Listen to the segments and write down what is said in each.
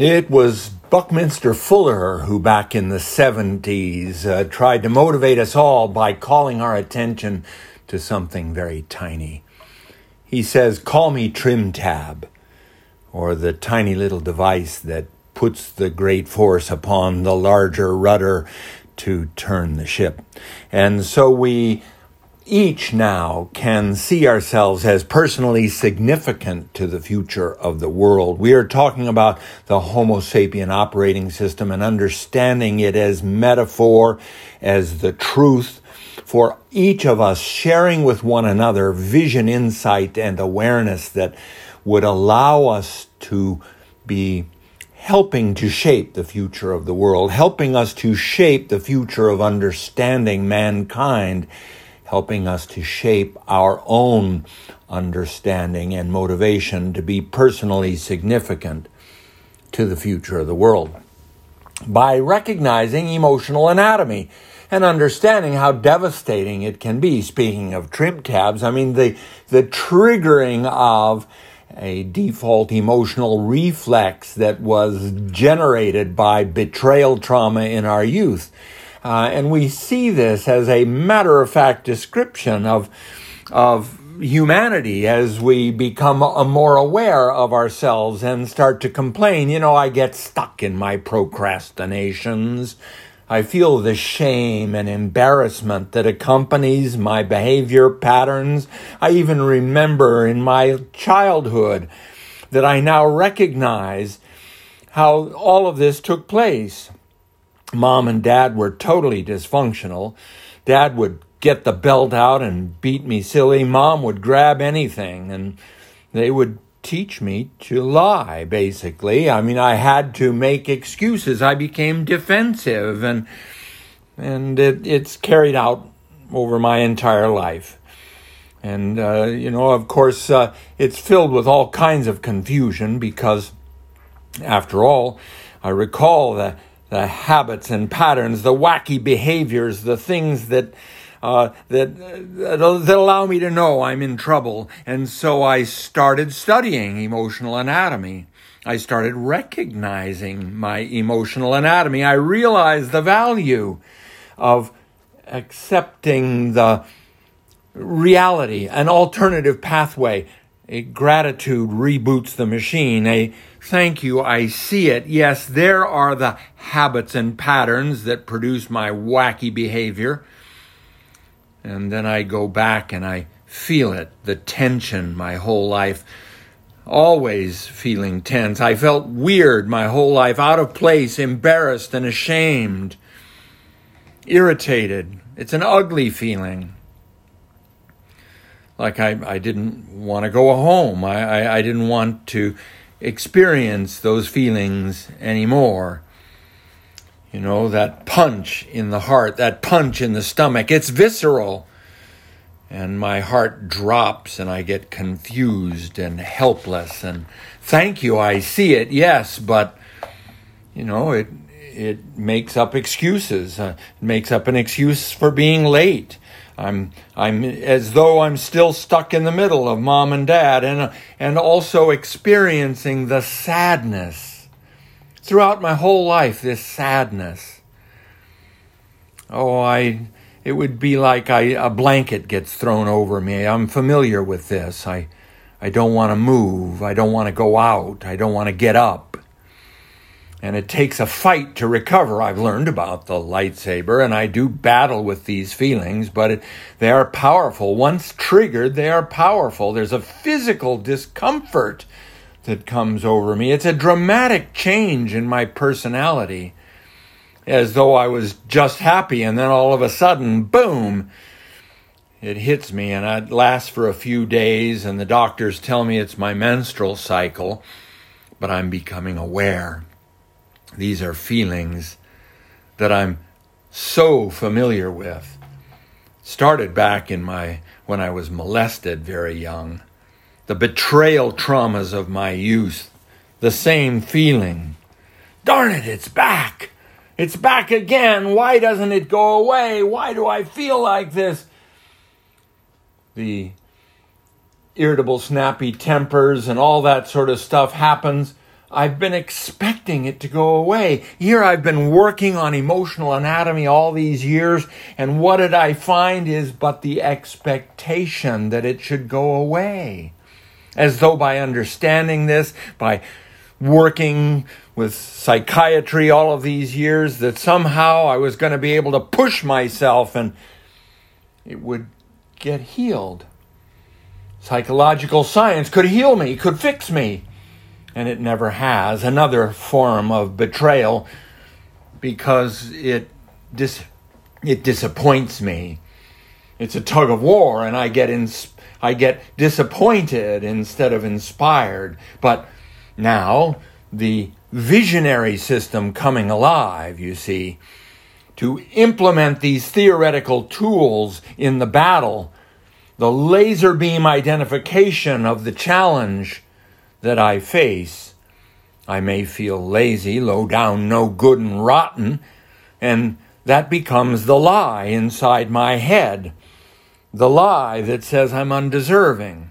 It was Buckminster Fuller who, back in the 70s, uh, tried to motivate us all by calling our attention to something very tiny. He says, Call me Trim Tab, or the tiny little device that puts the great force upon the larger rudder to turn the ship. And so we each now can see ourselves as personally significant to the future of the world. We are talking about the Homo sapien operating system and understanding it as metaphor, as the truth for each of us sharing with one another vision, insight, and awareness that would allow us to be helping to shape the future of the world, helping us to shape the future of understanding mankind helping us to shape our own understanding and motivation to be personally significant to the future of the world. By recognizing emotional anatomy and understanding how devastating it can be. Speaking of trim tabs, I mean, the, the triggering of a default emotional reflex that was generated by betrayal trauma in our youth uh, and we see this as a matter of fact description of, of humanity as we become more aware of ourselves and start to complain. You know, I get stuck in my procrastinations. I feel the shame and embarrassment that accompanies my behavior patterns. I even remember in my childhood that I now recognize how all of this took place mom and dad were totally dysfunctional. Dad would get the belt out and beat me silly. Mom would grab anything and they would teach me to lie, basically. I mean, I had to make excuses. I became defensive and and it, it's carried out over my entire life. And, uh, you know, of course, uh, it's filled with all kinds of confusion because, after all, I recall that the habits and patterns, the wacky behaviors, the things that uh, that, that that allow me to know I'm in trouble. And so I started studying emotional anatomy. I started recognizing my emotional anatomy. I realized the value of accepting the reality, an alternative pathway. A gratitude reboots the machine. A Thank you, I see it. Yes, there are the habits and patterns that produce my wacky behavior. And then I go back and I feel it, the tension my whole life. Always feeling tense. I felt weird my whole life, out of place, embarrassed and ashamed, irritated. It's an ugly feeling. Like I, I didn't want to go home. I, I, I didn't want to experience those feelings anymore. You know, that punch in the heart, that punch in the stomach, it's visceral. And my heart drops and I get confused and helpless. And thank you, I see it, yes, but, you know, it, it makes up excuses. Uh, it makes up an excuse for being late. I'm I'm as though I'm still stuck in the middle of mom and dad and and also experiencing the sadness. Throughout my whole life this sadness. Oh I it would be like I a blanket gets thrown over me. I'm familiar with this. I I don't want to move. I don't want to go out. I don't want to get up and it takes a fight to recover. I've learned about the lightsaber, and I do battle with these feelings, but it, they are powerful. Once triggered, they are powerful. There's a physical discomfort that comes over me. It's a dramatic change in my personality, as though I was just happy, and then all of a sudden, boom, it hits me, and it lasts for a few days, and the doctors tell me it's my menstrual cycle, but I'm becoming aware. These are feelings that I'm so familiar with. Started back in my when I was molested very young. The betrayal traumas of my youth. The same feeling. Darn it, it's back. It's back again. Why doesn't it go away? Why do I feel like this? The irritable, snappy tempers and all that sort of stuff happens I've been expecting it to go away. Here I've been working on emotional anatomy all these years, and what did I find is but the expectation that it should go away. As though by understanding this, by working with psychiatry all of these years, that somehow I was going to be able to push myself and it would get healed. Psychological science could heal me, could fix me, and it never has. Another form of betrayal because it dis- it disappoints me. It's a tug of war, and I get ins- I get disappointed instead of inspired. But now the visionary system coming alive, you see, to implement these theoretical tools in the battle the laser beam identification of the challenge that I face. I may feel lazy, low down, no good, and rotten, and that becomes the lie inside my head. The lie that says I'm undeserving.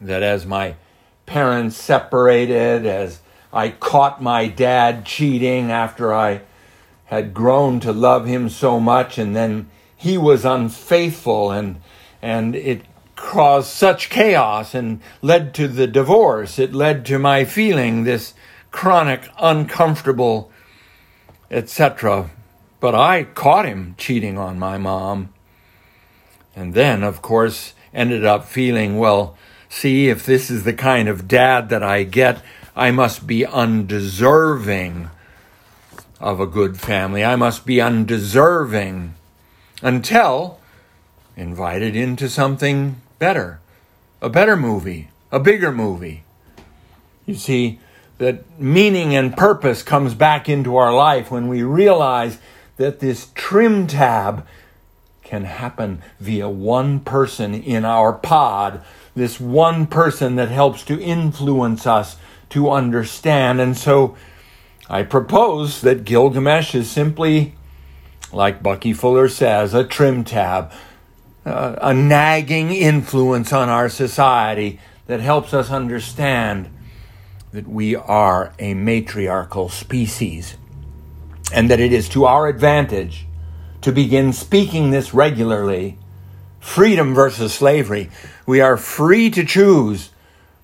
That as my parents separated, as I caught my dad cheating after I had grown to love him so much, and then he was unfaithful and and it caused such chaos and led to the divorce. It led to my feeling this chronic, uncomfortable, etc. But I caught him cheating on my mom. And then, of course, ended up feeling, well, see, if this is the kind of dad that I get, I must be undeserving of a good family. I must be undeserving until invited into something better, a better movie, a bigger movie. You see, that meaning and purpose comes back into our life when we realize that this trim tab can happen via one person in our pod, this one person that helps to influence us to understand. And so I propose that Gilgamesh is simply, like Bucky Fuller says, a trim tab, uh, a nagging influence on our society that helps us understand that we are a matriarchal species and that it is to our advantage to begin speaking this regularly. Freedom versus slavery. We are free to choose,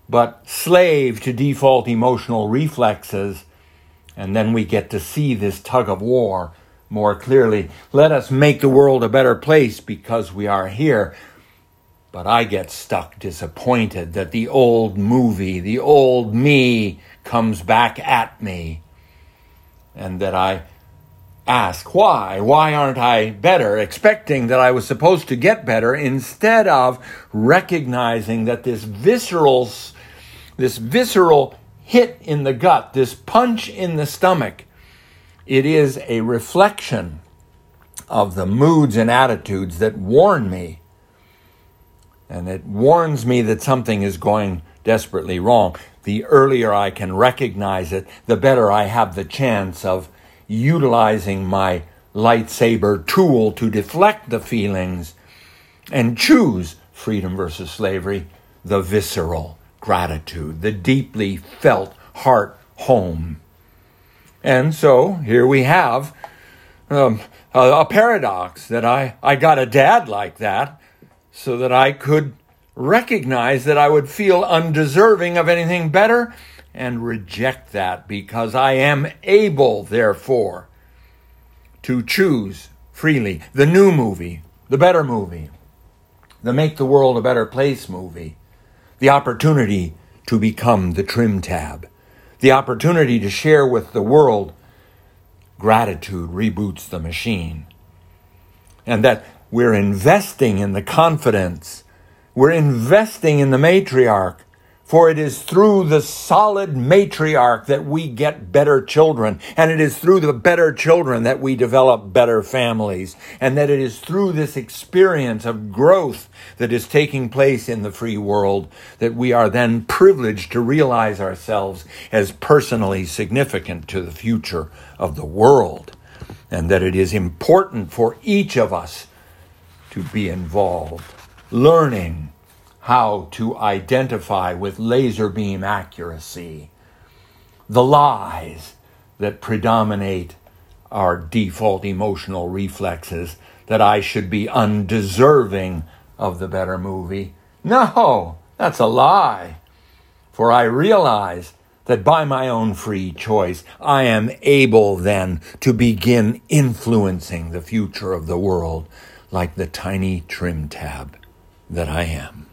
but slave to default emotional reflexes. And then we get to see this tug of war more clearly. Let us make the world a better place because we are here. But I get stuck disappointed that the old movie, the old me, comes back at me. And that I ask, why? Why aren't I better? Expecting that I was supposed to get better instead of recognizing that this visceral, this visceral hit in the gut, this punch in the stomach, it is a reflection of the moods and attitudes that warn me. And it warns me that something is going desperately wrong. The earlier I can recognize it, the better I have the chance of utilizing my lightsaber tool to deflect the feelings and choose freedom versus slavery, the visceral gratitude, the deeply felt heart home. And so here we have um, a, a paradox that I, I got a dad like that so that I could recognize that I would feel undeserving of anything better and reject that because I am able, therefore, to choose freely. The new movie, the better movie, the Make the World a Better Place movie, the opportunity to become the trim tab the opportunity to share with the world, gratitude reboots the machine. And that we're investing in the confidence, we're investing in the matriarch for it is through the solid matriarch that we get better children. And it is through the better children that we develop better families. And that it is through this experience of growth that is taking place in the free world that we are then privileged to realize ourselves as personally significant to the future of the world. And that it is important for each of us to be involved, learning how to identify with laser beam accuracy the lies that predominate our default emotional reflexes, that I should be undeserving of the better movie. No, that's a lie. For I realize that by my own free choice, I am able then to begin influencing the future of the world like the tiny trim tab that I am.